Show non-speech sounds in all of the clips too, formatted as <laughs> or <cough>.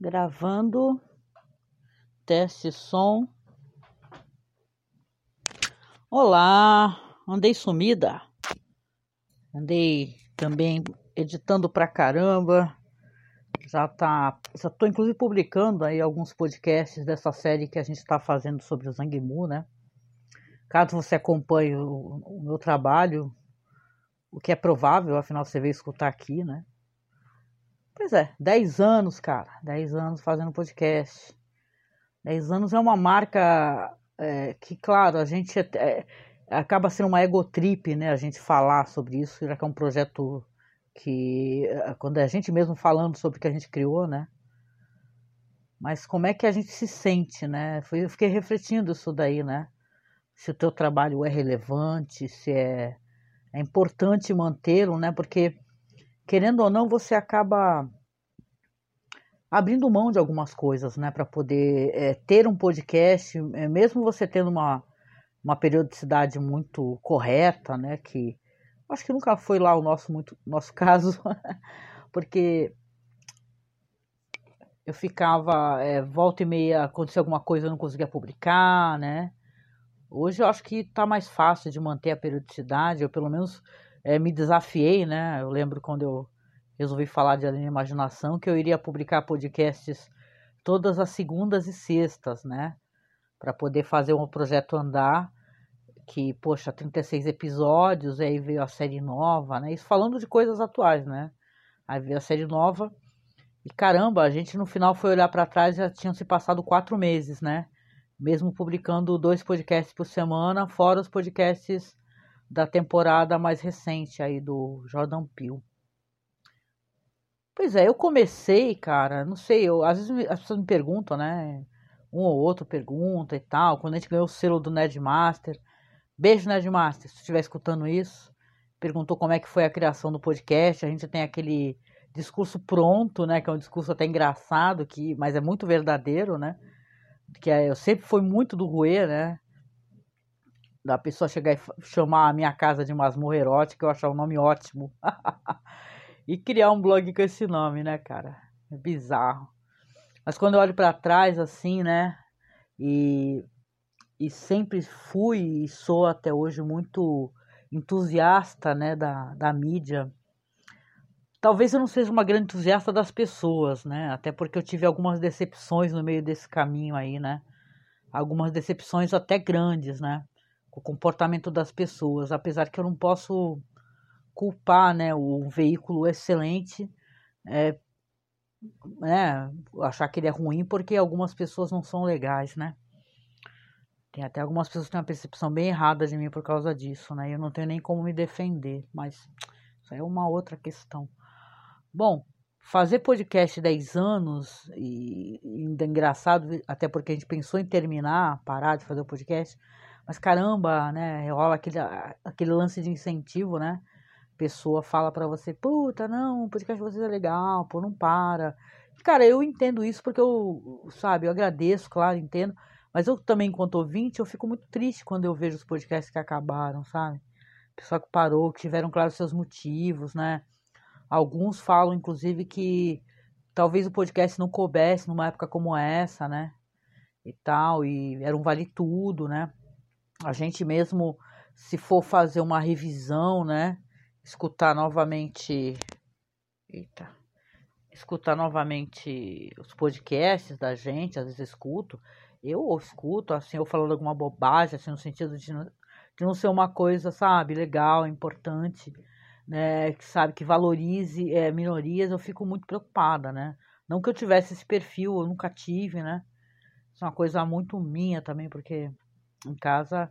Gravando. Teste som. Olá, andei sumida. Andei também editando pra caramba. Já tá, já tô inclusive publicando aí alguns podcasts dessa série que a gente está fazendo sobre o Zangmu, né? Caso você acompanhe o, o meu trabalho, o que é provável, afinal você veio escutar aqui, né? Pois é, 10 anos, cara. 10 anos fazendo podcast. 10 anos é uma marca é, que, claro, a gente é, é, acaba sendo uma egotrip, né? A gente falar sobre isso, já que é um projeto que, é, quando é a gente mesmo falando sobre o que a gente criou, né? Mas como é que a gente se sente, né? Eu fiquei refletindo isso daí, né? Se o teu trabalho é relevante, se é, é importante mantê-lo, né? Porque querendo ou não, você acaba abrindo mão de algumas coisas, né, para poder é, ter um podcast, é, mesmo você tendo uma, uma periodicidade muito correta, né, que acho que nunca foi lá o nosso muito nosso <laughs> caso, porque eu ficava é, volta e meia acontecia alguma coisa eu não conseguia publicar, né? Hoje eu acho que está mais fácil de manter a periodicidade, eu pelo menos é, me desafiei, né? Eu lembro quando eu resolvi falar de Além Imaginação que eu iria publicar podcasts todas as segundas e sextas, né? Para poder fazer um projeto andar, que, poxa, 36 episódios, aí veio a série nova, né? Isso falando de coisas atuais, né? Aí veio a série nova e caramba, a gente no final foi olhar para trás já tinham se passado quatro meses, né? Mesmo publicando dois podcasts por semana, fora os podcasts da temporada mais recente aí do Jordan Peele. Pois é, eu comecei, cara, não sei, eu, às vezes as pessoas me perguntam, né? Um ou outro pergunta e tal. Quando a gente ganhou o selo do Nedmaster. Beijo, Nedmaster, se você estiver escutando isso. Perguntou como é que foi a criação do podcast. A gente tem aquele discurso pronto, né? Que é um discurso até engraçado, que, mas é muito verdadeiro, né? Que é, eu sempre fui muito do Rue, né? Da pessoa chegar e chamar a minha casa de masmorra erótica, eu achar o um nome ótimo. <laughs> e criar um blog com esse nome, né, cara? É bizarro. Mas quando eu olho para trás, assim, né? E, e sempre fui e sou até hoje muito entusiasta, né, da, da mídia. Talvez eu não seja uma grande entusiasta das pessoas, né? Até porque eu tive algumas decepções no meio desse caminho aí, né? Algumas decepções até grandes, né? O comportamento das pessoas, apesar que eu não posso culpar né, o veículo excelente, é, né, achar que ele é ruim porque algumas pessoas não são legais, né? Tem até algumas pessoas que têm uma percepção bem errada de mim por causa disso, né? Eu não tenho nem como me defender, mas isso é uma outra questão. Bom, fazer podcast 10 anos e ainda engraçado, até porque a gente pensou em terminar, parar de fazer o podcast, mas caramba, né? Rola aquele, aquele lance de incentivo, né? Pessoa fala para você, puta, não, o podcast de vocês é legal, pô, não para. Cara, eu entendo isso porque eu, sabe, eu agradeço, claro, entendo. Mas eu também, enquanto ouvinte, eu fico muito triste quando eu vejo os podcasts que acabaram, sabe? Pessoal que parou, que tiveram claro seus motivos, né? Alguns falam, inclusive, que talvez o podcast não coubesse numa época como essa, né? E tal, e era um vale tudo, né? A gente mesmo, se for fazer uma revisão, né? Escutar novamente. Eita. Escutar novamente os podcasts da gente, às vezes escuto. Eu escuto, assim, eu falando alguma bobagem, assim, no sentido de não, de não ser uma coisa, sabe, legal, importante, né? Que sabe, que valorize é, minorias, eu fico muito preocupada, né? Não que eu tivesse esse perfil, eu nunca tive, né? Isso é uma coisa muito minha também, porque em casa,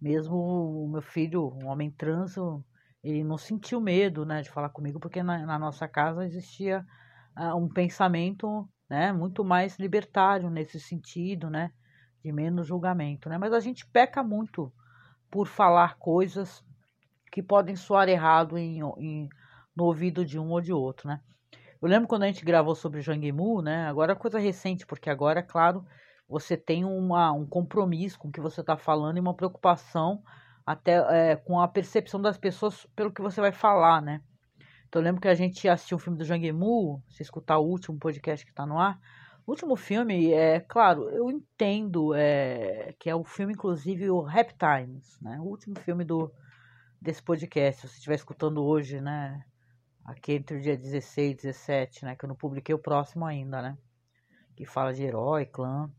mesmo o meu filho, um homem trans, ele não sentiu medo, né, de falar comigo, porque na, na nossa casa existia uh, um pensamento, né, muito mais libertário nesse sentido, né, de menos julgamento, né, mas a gente peca muito por falar coisas que podem soar errado em, em, no ouvido de um ou de outro, né. Eu lembro quando a gente gravou sobre Jang Mu, né, agora é coisa recente, porque agora, é claro, você tem uma, um compromisso com o que você está falando e uma preocupação até é, com a percepção das pessoas pelo que você vai falar, né? Então eu lembro que a gente assistiu o filme do Jang Mu, se escutar o último podcast que está no ar, O último filme, é claro, eu entendo é, que é o filme, inclusive, o Rap Times, né? O último filme do, desse podcast. Se você estiver escutando hoje, né? Aqui entre o dia 16 e 17, né? Que eu não publiquei o próximo ainda, né? Que fala de herói, clã.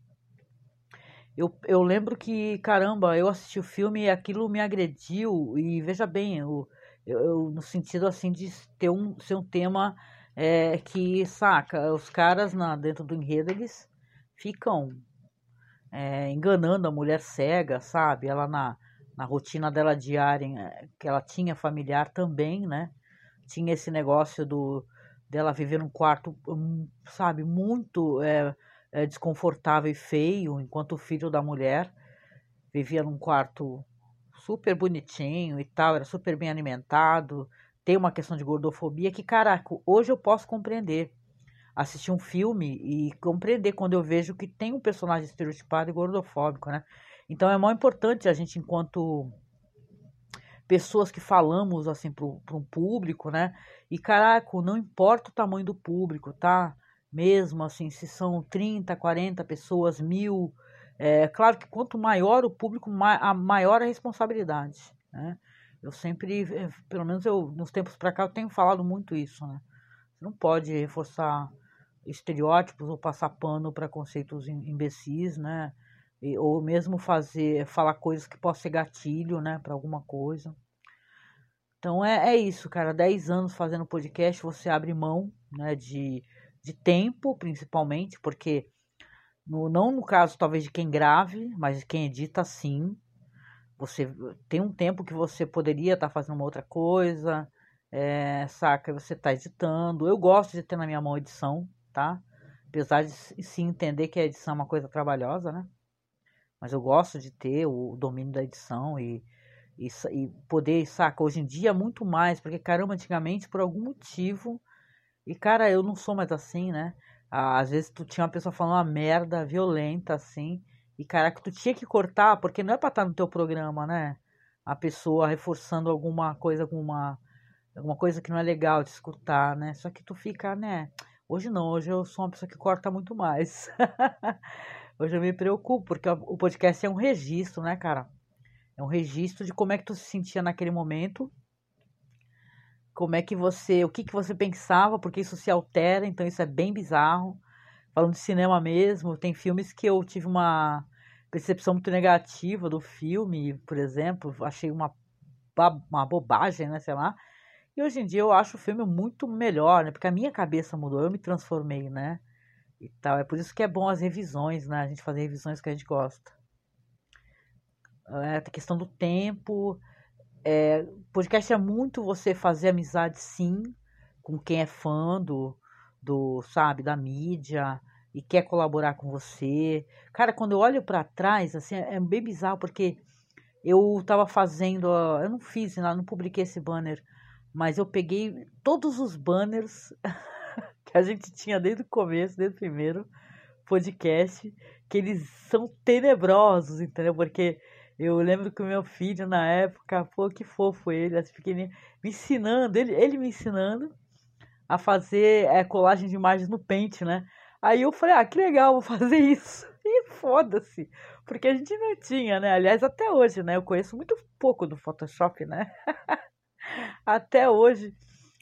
Eu, eu lembro que, caramba, eu assisti o filme e aquilo me agrediu. E veja bem, eu, eu, no sentido assim de ter um, ser um tema é, que, saca, os caras na, dentro do enredo eles ficam é, enganando a mulher cega, sabe? Ela na, na rotina dela diária, é, que ela tinha familiar também, né? Tinha esse negócio do dela viver num quarto, sabe, muito. É, é, desconfortável e feio, enquanto o filho da mulher vivia num quarto super bonitinho e tal, era super bem alimentado, tem uma questão de gordofobia que, caraca, hoje eu posso compreender. Assistir um filme e compreender quando eu vejo que tem um personagem estereotipado e gordofóbico, né? Então é muito importante a gente, enquanto pessoas que falamos assim para um público, né? E caraca, não importa o tamanho do público, tá? Mesmo assim, se são 30, 40 pessoas, mil. É claro que quanto maior o público, a maior a responsabilidade. Né? Eu sempre, eh, pelo menos eu, nos tempos para cá, eu tenho falado muito isso. Né? Você não pode reforçar estereótipos ou passar pano para conceitos imbecis, né? E, ou mesmo fazer, falar coisas que possam ser gatilho, né, para alguma coisa. Então é, é isso, cara. 10 anos fazendo podcast, você abre mão, né, de de tempo, principalmente, porque no, não no caso talvez de quem grave, mas de quem edita sim. Você tem um tempo que você poderia estar tá fazendo uma outra coisa, é, saca? Você está editando. Eu gosto de ter na minha mão edição, tá? Apesar de sim entender que a edição é uma coisa trabalhosa, né? Mas eu gosto de ter o domínio da edição e, e, e poder, saca? Hoje em dia, muito mais, porque caramba, antigamente, por algum motivo, e, cara, eu não sou mais assim, né? Às vezes tu tinha uma pessoa falando uma merda violenta, assim, e, caraca, tu tinha que cortar, porque não é pra estar no teu programa, né? A pessoa reforçando alguma coisa, alguma, alguma coisa que não é legal de escutar, né? Só que tu fica, né? Hoje não, hoje eu sou uma pessoa que corta muito mais. <laughs> hoje eu me preocupo, porque o podcast é um registro, né, cara? É um registro de como é que tu se sentia naquele momento como é que você, o que, que você pensava, porque isso se altera, então isso é bem bizarro. Falando de cinema mesmo, tem filmes que eu tive uma percepção muito negativa do filme, por exemplo, achei uma, uma bobagem, né, sei lá. E hoje em dia eu acho o filme muito melhor, né, porque a minha cabeça mudou, eu me transformei, né, e tal. É por isso que é bom as revisões, né, a gente fazer revisões que a gente gosta. É, a questão do tempo, é, podcast é muito você fazer amizade, sim, com quem é fã do, do sabe, da mídia e quer colaborar com você. Cara, quando eu olho para trás, assim, é bem bizarro, porque eu tava fazendo, eu não fiz nada, não publiquei esse banner, mas eu peguei todos os banners <laughs> que a gente tinha desde o começo, desde o primeiro podcast, que eles são tenebrosos, entendeu? Porque eu lembro que o meu filho, na época, pô, que fofo ele, assim, pequenininho, me ensinando, ele, ele me ensinando a fazer é, colagem de imagens no Paint, né? Aí eu falei, ah, que legal, vou <laughs> fazer isso. E foda-se, porque a gente não tinha, né? Aliás, até hoje, né? Eu conheço muito pouco do Photoshop, né? <laughs> até hoje.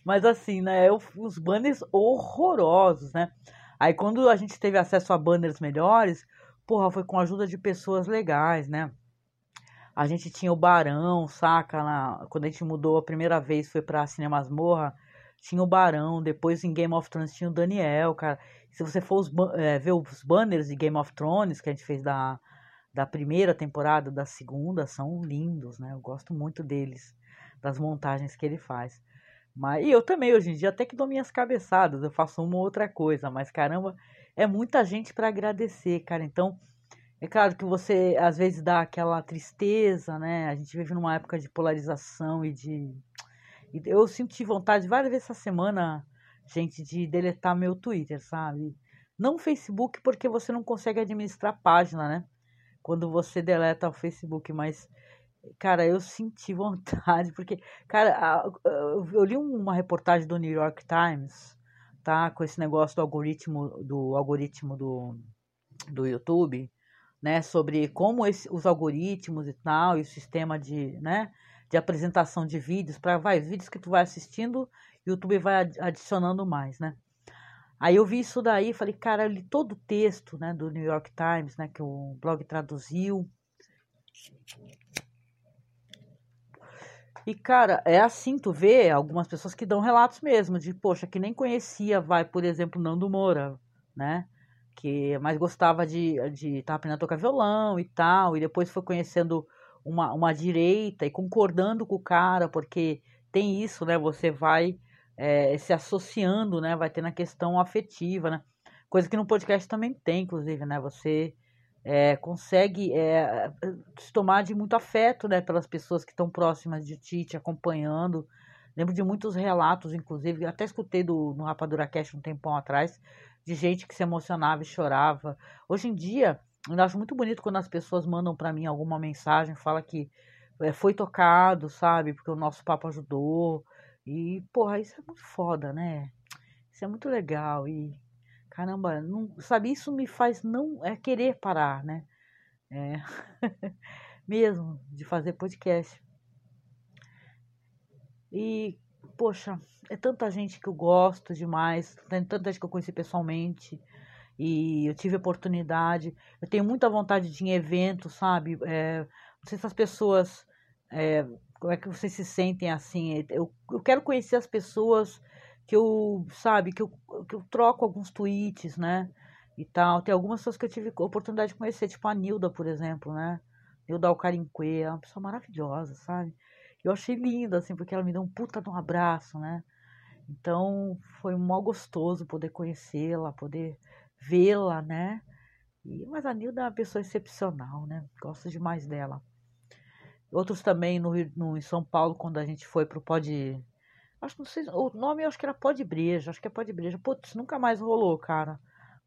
Mas assim, né? Eu, os banners horrorosos, né? Aí quando a gente teve acesso a banners melhores, porra, foi com a ajuda de pessoas legais, né? A gente tinha o Barão, saca? Na, quando a gente mudou a primeira vez, foi pra Cinemasmorra, tinha o Barão. Depois em Game of Thrones tinha o Daniel, cara. Se você for os, é, ver os banners de Game of Thrones que a gente fez da, da primeira temporada, da segunda, são lindos, né? Eu gosto muito deles, das montagens que ele faz. Mas, e eu também, hoje em dia, até que dou minhas cabeçadas, eu faço uma ou outra coisa, mas caramba, é muita gente para agradecer, cara. Então, é claro que você às vezes dá aquela tristeza, né? A gente vive numa época de polarização e de. Eu senti vontade várias vezes essa semana, gente, de deletar meu Twitter, sabe? Não o Facebook, porque você não consegue administrar a página, né? Quando você deleta o Facebook, mas, cara, eu senti <laughs> vontade, porque, cara, eu li uma reportagem do New York Times tá? Com esse negócio do algoritmo do algoritmo do, do YouTube, né? Sobre como esse, os algoritmos e tal, e o sistema de, né? De apresentação de vídeos, para vai, vídeos que tu vai assistindo, YouTube vai adicionando mais, né? Aí eu vi isso daí, falei, cara, eu li todo o texto, né, do New York Times, né, que o blog traduziu. E, cara, é assim, tu vê algumas pessoas que dão relatos mesmo, de, poxa, que nem conhecia, vai, por exemplo, Nando Moura, né? Que mais gostava de estar de tá aprendendo a tocar violão e tal, e depois foi conhecendo uma, uma direita e concordando com o cara, porque tem isso, né? Você vai é, se associando, né? Vai ter na questão afetiva, né? Coisa que no podcast também tem, inclusive, né? Você é, consegue é, se tomar de muito afeto né, pelas pessoas que estão próximas de ti, te acompanhando. Lembro de muitos relatos, inclusive, até escutei do, no Rapadura Cast um tempão atrás, de gente que se emocionava e chorava. Hoje em dia, eu acho muito bonito quando as pessoas mandam para mim alguma mensagem, fala que é, foi tocado, sabe, porque o nosso papo ajudou. E, porra, isso é muito foda, né? Isso é muito legal. E caramba, não, sabe, isso me faz não é querer parar, né? É, <laughs> mesmo de fazer podcast. E, poxa, é tanta gente que eu gosto demais, tem tanta gente que eu conheci pessoalmente e eu tive oportunidade. Eu tenho muita vontade de ir em eventos, sabe? É, não sei se as pessoas. É, como é que vocês se sentem assim? Eu, eu quero conhecer as pessoas que eu, sabe, que eu, que eu troco alguns tweets, né? E tal. Tem algumas pessoas que eu tive oportunidade de conhecer, tipo a Nilda, por exemplo, né? Nilda Alcarinque, é uma pessoa maravilhosa, sabe? Eu achei linda, assim, porque ela me deu um puta de um abraço, né? Então, foi mó gostoso poder conhecê-la, poder vê-la, né? E, mas a Nilda é uma pessoa excepcional, né? Gosto demais dela. Outros também no, no, em São Paulo, quando a gente foi pro Pod Acho não sei, o nome eu acho que era Pó de Breja, acho que é Pó de Breja. Putz, nunca mais rolou, cara.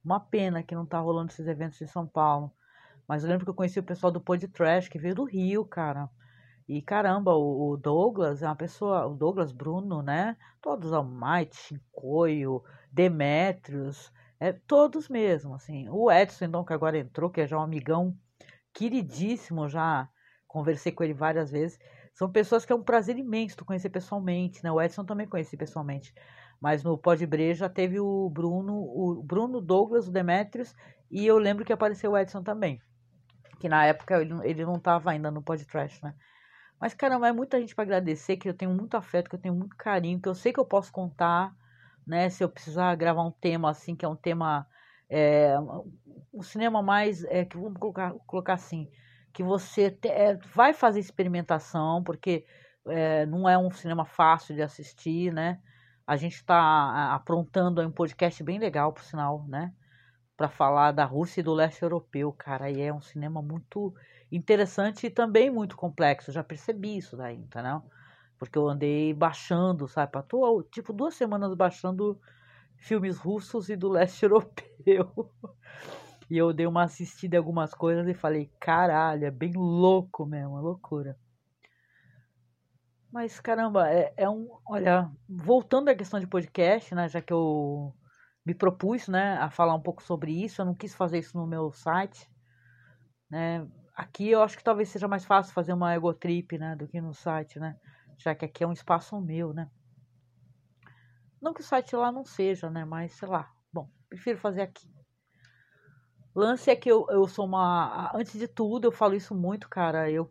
Uma pena que não tá rolando esses eventos em São Paulo. Mas eu lembro que eu conheci o pessoal do Pod Trash, que veio do Rio, cara. E caramba, o, o Douglas é uma pessoa, o Douglas Bruno, né? Todos, Almighty, Chincoio, Demetrios, é, todos mesmo, assim. O Edson, então, que agora entrou, que é já um amigão queridíssimo, já conversei com ele várias vezes. São pessoas que é um prazer imenso tu conhecer pessoalmente, né? O Edson também conheci pessoalmente. Mas no Pode Breja teve o Bruno, o Bruno Douglas, o Demetrios, e eu lembro que apareceu o Edson também. Que na época ele, ele não estava ainda no podcast, né? Mas, caramba, é muita gente para agradecer, que eu tenho muito afeto, que eu tenho muito carinho, que eu sei que eu posso contar, né? Se eu precisar gravar um tema assim, que é um tema. É, um cinema mais. É, que vamos colocar, colocar assim que você te, é, vai fazer experimentação, porque é, não é um cinema fácil de assistir, né? A gente está aprontando um podcast bem legal, por sinal, né? Para falar da Rússia e do leste europeu, cara. E é um cinema muito interessante e também muito complexo. Eu já percebi isso daí, entendeu? Porque eu andei baixando, sabe? Tô, tipo, duas semanas baixando filmes russos e do leste <laughs> europeu. E eu dei uma assistida em algumas coisas e falei, caralho, é bem louco mesmo, é loucura. Mas caramba, é, é, um. Olha, voltando à questão de podcast, né? Já que eu me propus, né, a falar um pouco sobre isso, eu não quis fazer isso no meu site, né? Aqui eu acho que talvez seja mais fácil fazer uma egotrip, né, do que no site, né? Já que aqui é um espaço meu, né? Não que o site lá não seja, né? Mas sei lá. Bom, prefiro fazer aqui lance é que eu, eu sou uma. Antes de tudo, eu falo isso muito, cara. Eu,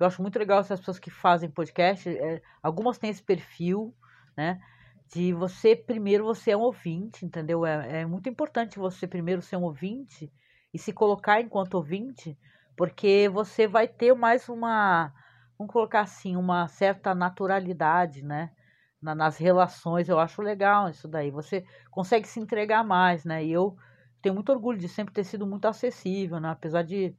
eu acho muito legal essas pessoas que fazem podcast. É, algumas têm esse perfil, né? De você, primeiro, você é um ouvinte, entendeu? É, é muito importante você, primeiro, ser um ouvinte e se colocar enquanto ouvinte, porque você vai ter mais uma. Vamos colocar assim, uma certa naturalidade, né? nas relações, eu acho legal isso daí. Você consegue se entregar mais, né? E eu tenho muito orgulho de sempre ter sido muito acessível, né? Apesar de,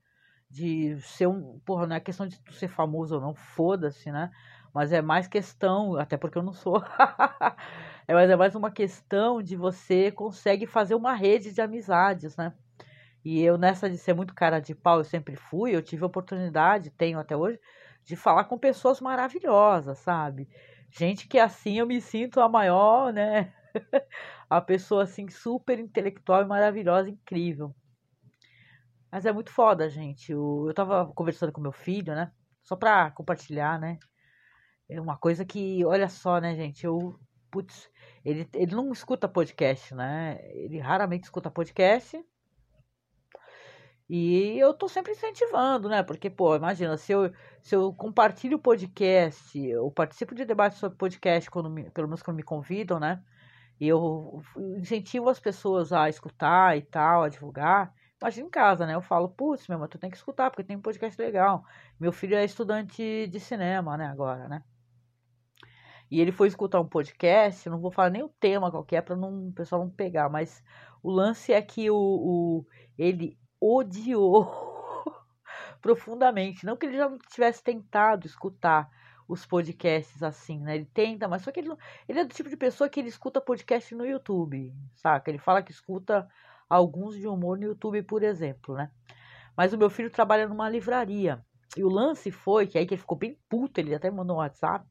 de ser um. Porra, não é questão de ser famoso ou não, foda-se, né? Mas é mais questão, até porque eu não sou. <laughs> é, mas é mais uma questão de você consegue fazer uma rede de amizades, né? E eu, nessa de ser muito cara de pau, eu sempre fui, eu tive oportunidade, tenho até hoje, de falar com pessoas maravilhosas, sabe? Gente que assim eu me sinto a maior, né? <laughs> a pessoa assim super intelectual e maravilhosa, incrível. Mas é muito foda, gente. Eu, eu tava conversando com meu filho, né? Só pra compartilhar, né? É uma coisa que, olha só, né, gente? Eu, putz, ele, ele não escuta podcast, né? Ele raramente escuta podcast. E eu tô sempre incentivando, né? Porque, pô, imagina, se eu, se eu compartilho o podcast, eu participo de debates sobre podcast, quando me, pelo menos quando me convidam, né? E eu incentivo as pessoas a escutar e tal, a divulgar. Imagina em casa, né? Eu falo, putz, meu, mas tu tem que escutar, porque tem um podcast legal. Meu filho é estudante de cinema, né, agora, né? E ele foi escutar um podcast, não vou falar nem o tema qualquer para não, o pessoal não pegar, mas o lance é que o, o ele odiou <laughs> profundamente. Não que ele já não tivesse tentado escutar os podcasts assim, né? Ele tenta, mas só que ele, não, ele é do tipo de pessoa que ele escuta podcast no YouTube, saca? Ele fala que escuta alguns de humor no YouTube, por exemplo, né? Mas o meu filho trabalha numa livraria. E o lance foi, que aí que ele ficou bem puto, ele até mandou um WhatsApp,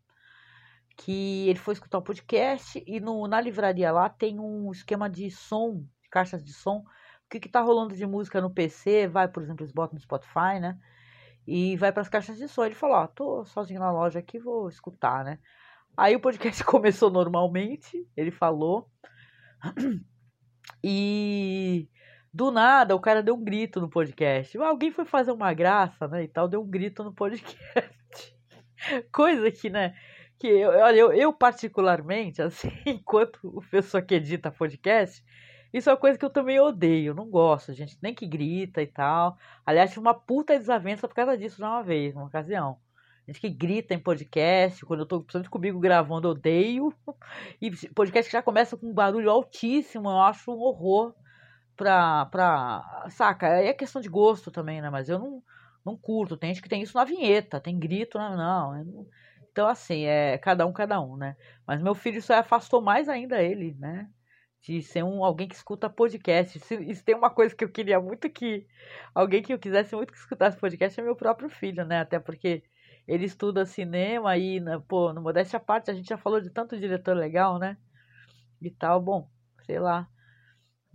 que ele foi escutar um podcast e no, na livraria lá tem um esquema de som, caixas de som, que, que tá rolando de música no PC, vai, por exemplo, eles botam no Spotify, né? E vai para as caixas de som. Ele falou: Ó, tô sozinho na loja aqui, vou escutar, né? Aí o podcast <laughs> começou normalmente, ele falou. <clears throat> E do nada o cara deu um grito no podcast. Alguém foi fazer uma graça, né? E tal, deu um grito no podcast. <laughs> Coisa que, né? Que olha, eu, eu particularmente, <laughs> assim, enquanto pessoa que edita podcast, isso é uma coisa que eu também odeio, não gosto, gente, nem que grita e tal. Aliás, tive uma puta desavença por causa disso já uma vez, uma ocasião. Gente que grita em podcast, quando eu tô principalmente comigo gravando, odeio. E podcast que já começa com um barulho altíssimo, eu acho um horror pra. pra saca? É questão de gosto também, né? Mas eu não, não curto. Tem gente que tem isso na vinheta, tem grito, não. não. Então, assim, é cada um, cada um, né? Mas meu filho isso afastou mais ainda ele, né? De ser um alguém que escuta podcast. Se, tem uma coisa que eu queria muito que alguém que eu quisesse muito que escutasse podcast é meu próprio filho, né? Até porque ele estuda cinema e, né, pô, no modéstia à parte, a gente já falou de tanto diretor legal, né? E tal, bom, sei lá.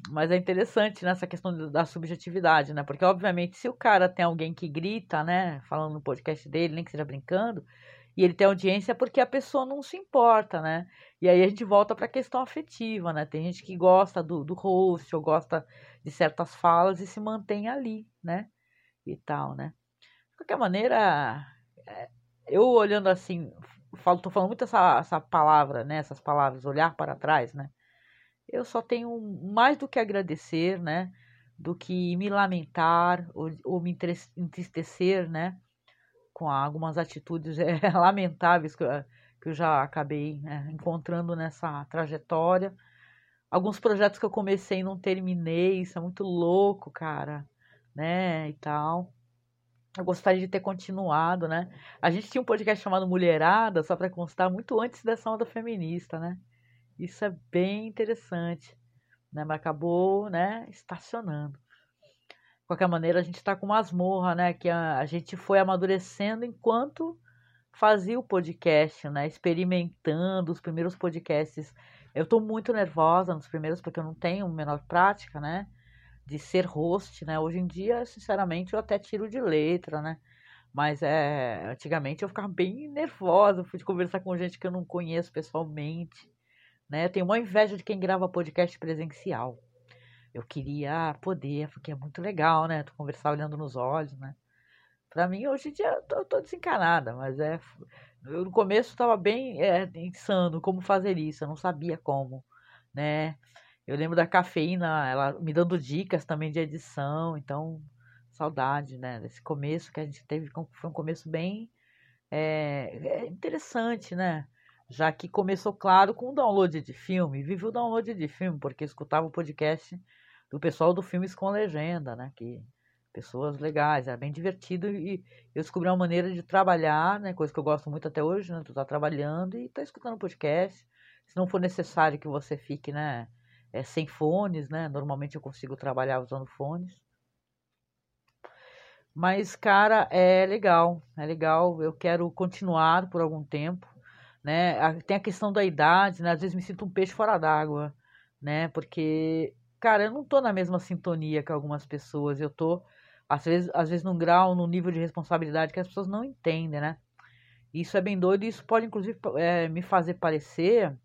Mas é interessante nessa questão da subjetividade, né? Porque, obviamente, se o cara tem alguém que grita, né? Falando no podcast dele, nem que seja brincando, e ele tem audiência porque a pessoa não se importa, né? E aí a gente volta para a questão afetiva, né? Tem gente que gosta do, do host ou gosta de certas falas e se mantém ali, né? E tal, né? De qualquer maneira, é, eu olhando assim, falo, tô falando muito essa, essa palavra, né? Essas palavras, olhar para trás, né? Eu só tenho mais do que agradecer, né? Do que me lamentar ou, ou me entristecer, né? Com algumas atitudes <laughs> é, lamentáveis que eu, que eu já acabei é, encontrando nessa trajetória. Alguns projetos que eu comecei e não terminei, isso é muito louco, cara, né, e tal. Eu gostaria de ter continuado, né? A gente tinha um podcast chamado Mulherada, só para constar, muito antes dessa onda feminista, né? Isso é bem interessante, né? Mas acabou, né, estacionando qualquer maneira, a gente está com masmorra, né? Que a, a, gente foi amadurecendo enquanto fazia o podcast, né? Experimentando os primeiros podcasts. Eu estou muito nervosa nos primeiros, porque eu não tenho menor prática, né? De ser host, né? Hoje em dia, sinceramente, eu até tiro de letra, né? Mas é, antigamente eu ficava bem nervosa, fui conversar com gente que eu não conheço pessoalmente, né? Eu tenho uma inveja de quem grava podcast presencial eu queria poder, porque é muito legal, né? Tu conversar olhando nos olhos, né? Pra mim, hoje em dia, eu tô, tô desencanada, mas é. Eu, no começo estava bem é, insano como fazer isso, eu não sabia como, né? Eu lembro da cafeína, ela me dando dicas também de edição, então, saudade, né? Desse começo que a gente teve, foi um começo bem é, é interessante, né? Já que começou, claro, com o download de filme, vive o download de filme, porque escutava o podcast do pessoal do Filmes com Legenda, né? Que pessoas legais, era bem divertido e eu descobri uma maneira de trabalhar, né? Coisa que eu gosto muito até hoje, né? Tu tá trabalhando e tá escutando podcast. Se não for necessário que você fique, né? É, sem fones, né? Normalmente eu consigo trabalhar usando fones. Mas, cara, é legal, é legal. Eu quero continuar por algum tempo. né? Tem a questão da idade, né? Às vezes me sinto um peixe fora d'água, né? Porque, cara, eu não tô na mesma sintonia que algumas pessoas. Eu tô, às vezes, às vezes num grau, num nível de responsabilidade que as pessoas não entendem, né? Isso é bem doido e isso pode, inclusive, é, me fazer parecer,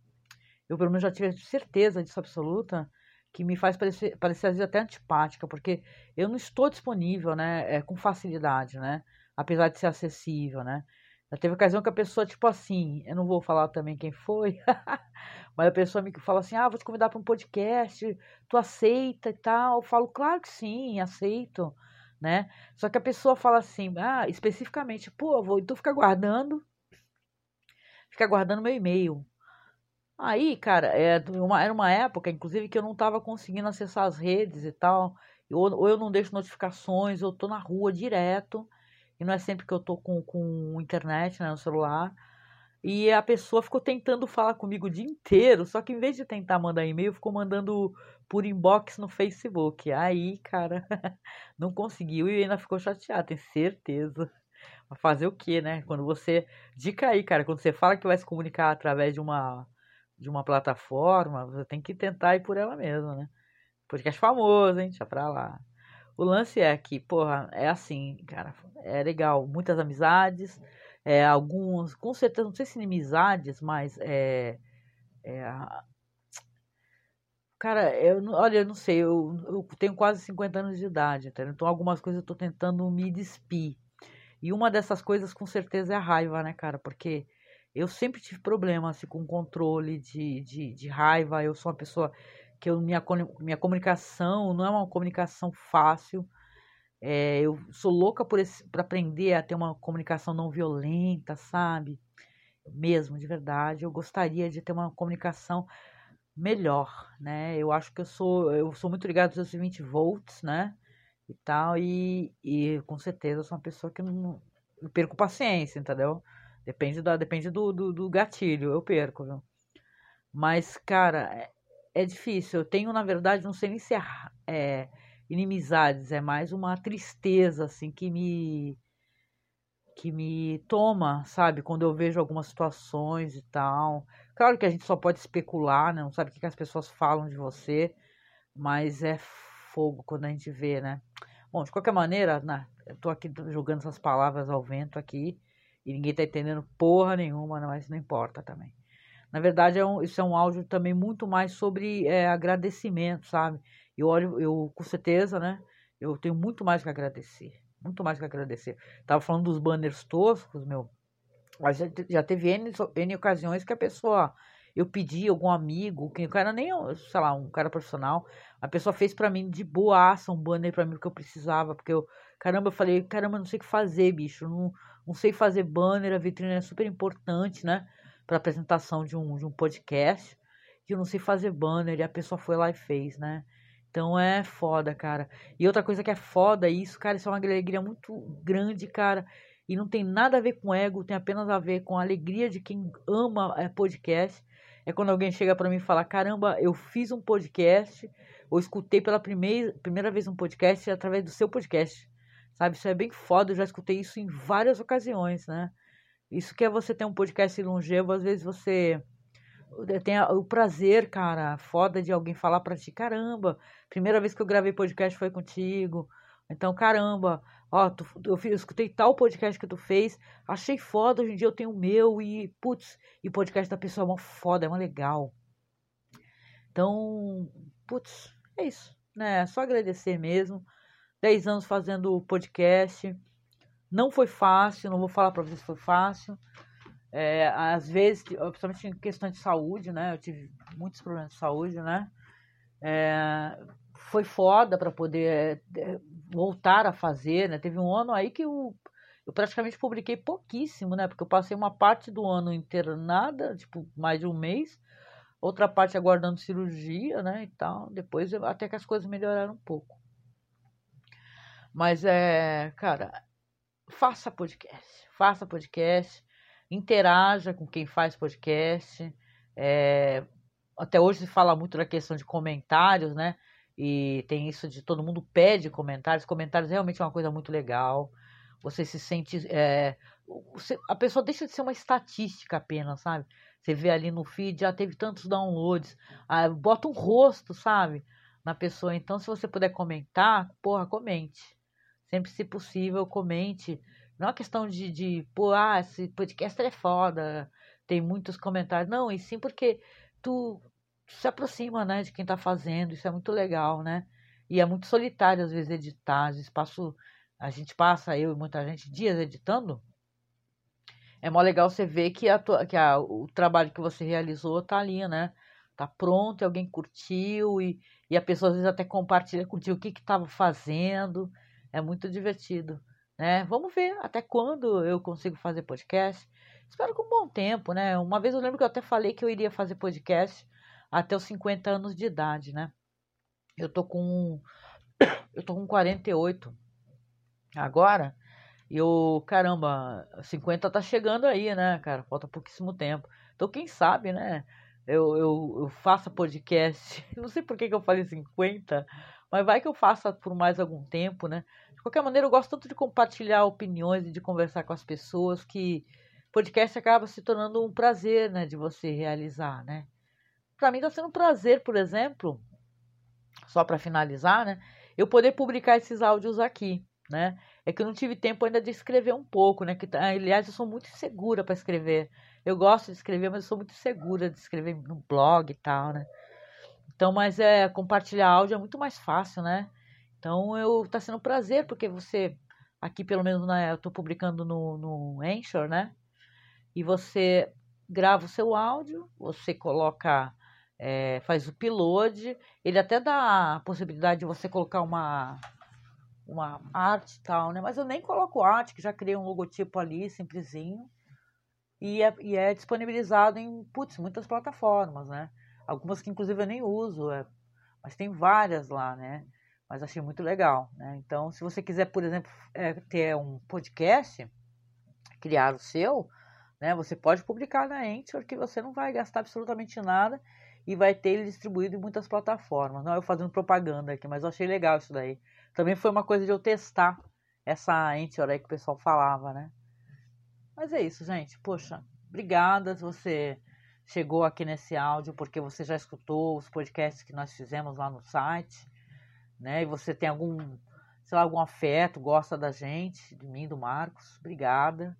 eu pelo menos já tive certeza disso absoluta, que me faz parecer, parecer às vezes até antipática, porque eu não estou disponível, né, é, com facilidade, né, apesar de ser acessível, né. Já teve ocasião que a pessoa, tipo assim, eu não vou falar também quem foi, <laughs> mas a pessoa me fala assim, ah, vou te convidar para um podcast, tu aceita e tal? Eu falo, claro que sim, aceito, né? Só que a pessoa fala assim, ah, especificamente, pô, vou, então fica guardando, fica guardando meu e-mail. Aí, cara, é uma, era uma época, inclusive, que eu não estava conseguindo acessar as redes e tal, ou, ou eu não deixo notificações, eu tô na rua direto, e não é sempre que eu tô com, com internet, né, no celular, e a pessoa ficou tentando falar comigo o dia inteiro, só que em vez de tentar mandar e-mail, ficou mandando por inbox no Facebook. Aí, cara, <laughs> não conseguiu e ainda ficou chateado, tenho certeza. Vai fazer o quê, né? Quando você. Dica aí, cara, quando você fala que vai se comunicar através de uma, de uma plataforma, você tem que tentar ir por ela mesma, né? Podcast famoso, hein? Deixa pra lá. O lance é que, porra, é assim, cara, é legal. Muitas amizades, é, alguns, com certeza, não sei se inimizades, mas é, é Cara, eu, olha, eu não sei, eu, eu tenho quase 50 anos de idade, entendeu? Então algumas coisas eu tô tentando me despir. E uma dessas coisas com certeza é a raiva, né, cara? Porque eu sempre tive problemas assim, com controle de, de, de raiva. Eu sou uma pessoa que eu, minha, minha comunicação não é uma comunicação fácil. É, eu sou louca por, por aprender a ter uma comunicação não violenta, sabe? Mesmo, de verdade. Eu gostaria de ter uma comunicação melhor, né? Eu acho que eu sou, eu sou muito ligado aos 20 volts, né? E tal, e, e com certeza eu sou uma pessoa que não, perco paciência, entendeu? Depende, da, depende do, do, do gatilho, eu perco, viu? Mas, cara, é, difícil. Eu tenho, na verdade, não sei nem se é, é inimizades, é mais uma tristeza, assim, que me que me toma, sabe? Quando eu vejo algumas situações e tal. Claro que a gente só pode especular, né? Não sabe o que as pessoas falam de você, mas é fogo quando a gente vê, né? Bom, de qualquer maneira, né? eu tô aqui jogando essas palavras ao vento aqui e ninguém tá entendendo porra nenhuma, né? mas não importa também. Na verdade, é um, isso é um áudio também muito mais sobre é, agradecimento, sabe? Eu olho, eu com certeza, né? Eu tenho muito mais que agradecer muito mais que agradecer. Tava falando dos banners toscos, meu. Mas já, já teve N, N ocasiões que a pessoa. Eu pedi algum amigo, que o cara nem, sei lá, um cara profissional, a pessoa fez para mim de boaça um banner para mim que eu precisava, porque eu, caramba, eu falei, caramba, não sei o que fazer, bicho, não, não sei fazer banner, a vitrine é super importante, né, para apresentação de um, de um podcast, e eu não sei fazer banner, e a pessoa foi lá e fez, né, então é foda, cara. E outra coisa que é foda, isso, cara, isso é uma alegria muito grande, cara. E não tem nada a ver com ego, tem apenas a ver com a alegria de quem ama é, podcast. É quando alguém chega para mim e fala: caramba, eu fiz um podcast, ou escutei pela primeira, primeira vez um podcast através do seu podcast. Sabe? Isso é bem foda, eu já escutei isso em várias ocasiões, né? Isso que é você ter um podcast longevo, às vezes você tem o prazer, cara, foda de alguém falar pra ti, caramba, primeira vez que eu gravei podcast foi contigo. Então, caramba, ó, tu, eu, eu escutei tal podcast que tu fez, achei foda, hoje em dia eu tenho o meu e, putz, e podcast da pessoa é uma foda, é uma legal. Então, putz, é isso, né? É só agradecer mesmo. Dez anos fazendo podcast. Não foi fácil, não vou falar pra vocês foi fácil. É, às vezes, principalmente em questão de saúde, né? Eu tive muitos problemas de saúde, né? É, foi foda para poder é, voltar a fazer, né? Teve um ano aí que eu, eu praticamente publiquei pouquíssimo, né? Porque eu passei uma parte do ano internada, tipo, mais de um mês, outra parte aguardando cirurgia, né? E tal. Depois, até que as coisas melhoraram um pouco. Mas é, cara, faça podcast, faça podcast interaja com quem faz podcast. É, até hoje se fala muito da questão de comentários, né? E tem isso de todo mundo pede comentários. Comentários realmente é uma coisa muito legal. você se sente. É, você, a pessoa deixa de ser uma estatística apenas, sabe? Você vê ali no feed, já teve tantos downloads. Ah, bota um rosto, sabe? Na pessoa. Então, se você puder comentar, porra, comente. Sempre, se possível, comente. Não é questão de, de pô, ah, esse podcast é foda, tem muitos comentários. Não, e sim porque tu se aproxima, né, de quem tá fazendo. Isso é muito legal, né? E é muito solitário, às vezes, editar. Às a gente passa, eu e muita gente, dias editando é mó legal você ver que, a tua, que a, o trabalho que você realizou tá ali, né? Tá pronto, alguém curtiu e, e a pessoa às vezes até compartilha contigo o que que tava fazendo. É muito divertido, né? Vamos ver até quando eu consigo fazer podcast. Espero com um bom tempo, né? Uma vez eu lembro que eu até falei que eu iria fazer podcast até os 50 anos de idade, né? Eu tô com <coughs> eu tô com 48 agora. E o caramba, 50 tá chegando aí, né, cara? Falta pouquíssimo tempo. Então, quem sabe, né? Eu, eu, eu faça podcast. <laughs> Não sei por que, que eu falei 50, mas vai que eu faça por mais algum tempo, né? De qualquer maneira, eu gosto tanto de compartilhar opiniões e de conversar com as pessoas que podcast acaba se tornando um prazer, né, de você realizar, né? Para mim tá sendo um prazer, por exemplo, só para finalizar, né, eu poder publicar esses áudios aqui, né? É que eu não tive tempo ainda de escrever um pouco, né? Que, tá, aliás, eu sou muito insegura para escrever. Eu gosto de escrever, mas eu sou muito insegura de escrever no blog e tal, né? Então, mas é compartilhar áudio é muito mais fácil, né? Então, eu tá sendo um prazer porque você aqui pelo menos né, eu estou publicando no, no Anchor, né? E você grava o seu áudio, você coloca, é, faz o upload, ele até dá a possibilidade de você colocar uma uma arte e tal, né? Mas eu nem coloco arte, que já criei um logotipo ali, simplesinho. E é, e é disponibilizado em, putz, muitas plataformas, né? Algumas que inclusive eu nem uso, é, mas tem várias lá, né? Mas achei muito legal, né? Então, se você quiser, por exemplo, é, ter um podcast, criar o seu, né? Você pode publicar na Anchor, que você não vai gastar absolutamente nada e vai ter ele distribuído em muitas plataformas. Não eu fazendo propaganda aqui, mas eu achei legal isso daí. Também foi uma coisa de eu testar essa Anchor aí que o pessoal falava, né? Mas é isso, gente. Poxa, obrigada se você chegou aqui nesse áudio, porque você já escutou os podcasts que nós fizemos lá no site, né? E você tem algum, sei lá, algum afeto, gosta da gente, de mim, do Marcos. Obrigada.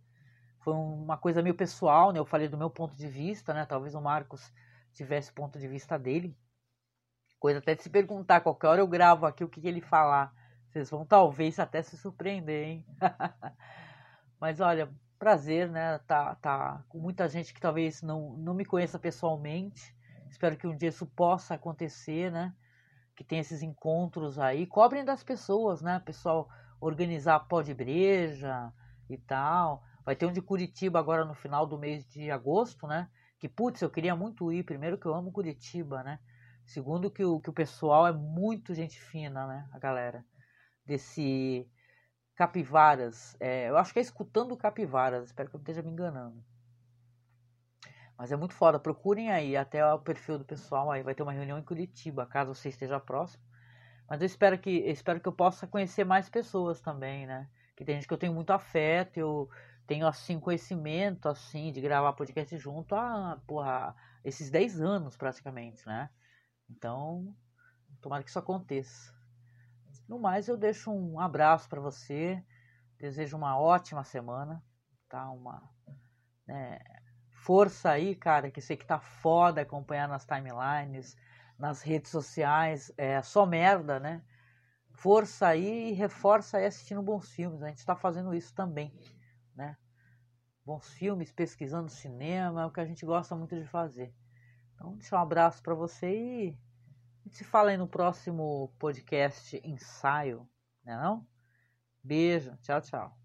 Foi uma coisa meio pessoal, né? Eu falei do meu ponto de vista, né? Talvez o Marcos tivesse o ponto de vista dele. Coisa até de se perguntar, qualquer hora eu gravo aqui o que, que ele falar. Vocês vão talvez até se surpreender, hein? <laughs> Mas olha, prazer, né? Tá, tá com muita gente que talvez não, não me conheça pessoalmente. Espero que um dia isso possa acontecer, né? Que tem esses encontros aí. Cobrem das pessoas, né? Pessoal organizar pó de breja e tal. Vai ter um de Curitiba agora no final do mês de agosto, né? Que, putz, eu queria muito ir. Primeiro que eu amo Curitiba, né? Segundo que o, que o pessoal é muito gente fina, né? A galera desse Capivaras. É, eu acho que é escutando Capivaras, espero que eu não esteja me enganando. Mas é muito foda, procurem aí até o perfil do pessoal aí, vai ter uma reunião em Curitiba, caso você esteja próximo. Mas eu espero que eu espero que eu possa conhecer mais pessoas também, né? Que tem gente que eu tenho muito afeto, eu tenho assim conhecimento assim de gravar podcast junto há, porra, esses 10 anos praticamente, né? Então, tomara que isso aconteça. No mais, eu deixo um abraço para você. Desejo uma ótima semana, tá? Uma né, força aí, cara, que sei que tá foda acompanhar nas timelines, nas redes sociais, é só merda, né? Força aí e reforça aí assistindo bons filmes. A gente está fazendo isso também, né? Bons filmes, pesquisando cinema, é o que a gente gosta muito de fazer. Então, deixa um abraço para você e a gente se fala aí no próximo podcast ensaio, né não? Beijo, tchau, tchau.